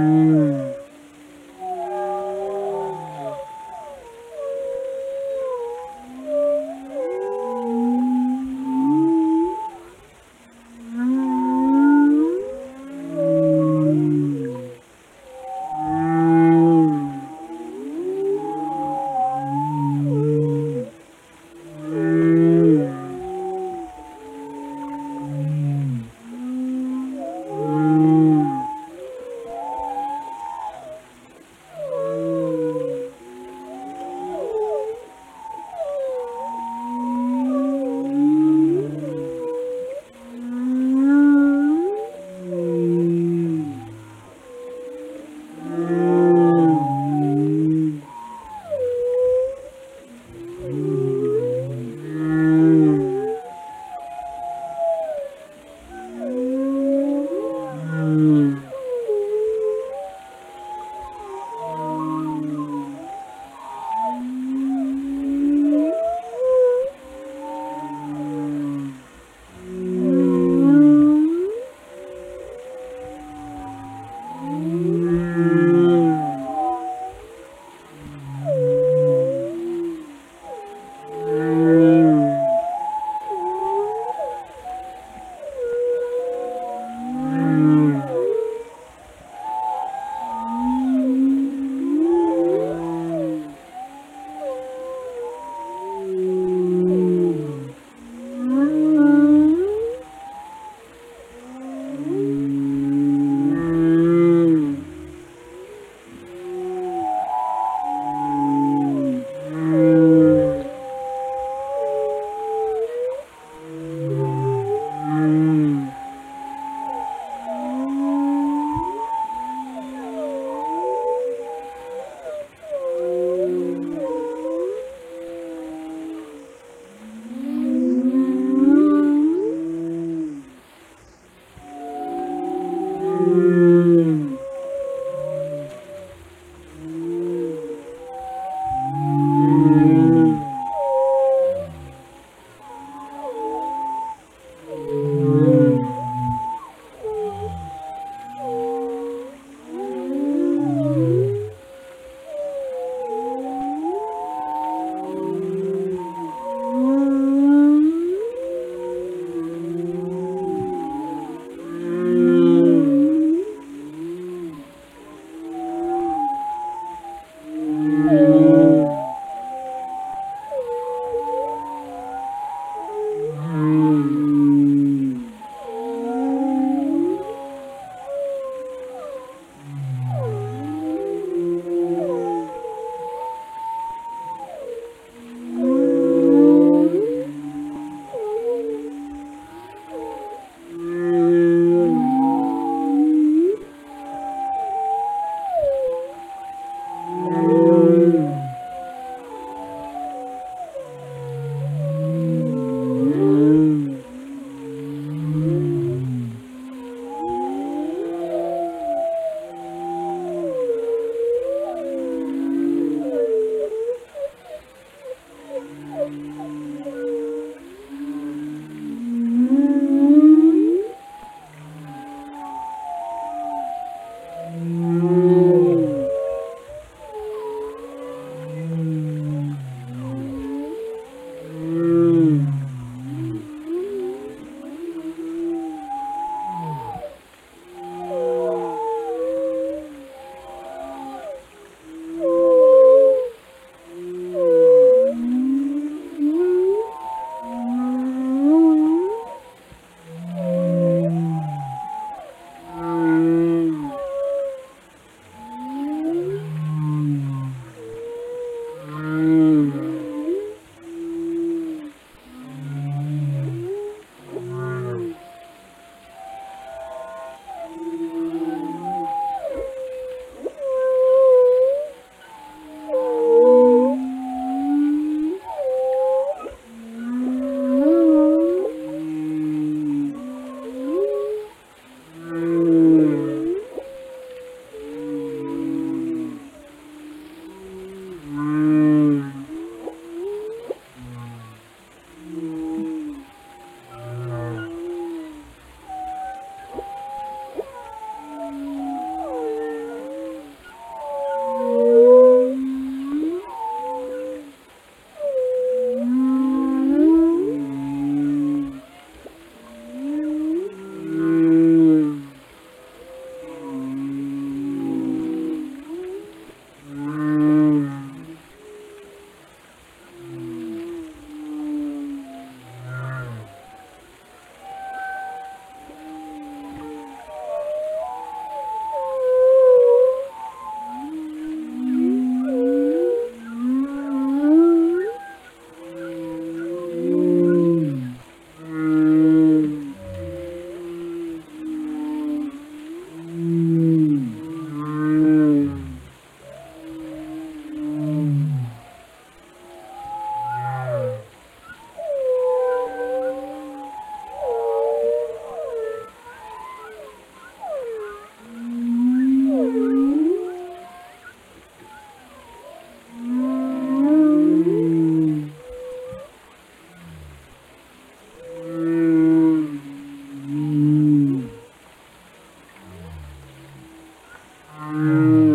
Mm. Hmm. Mm-hmm. Hum. Música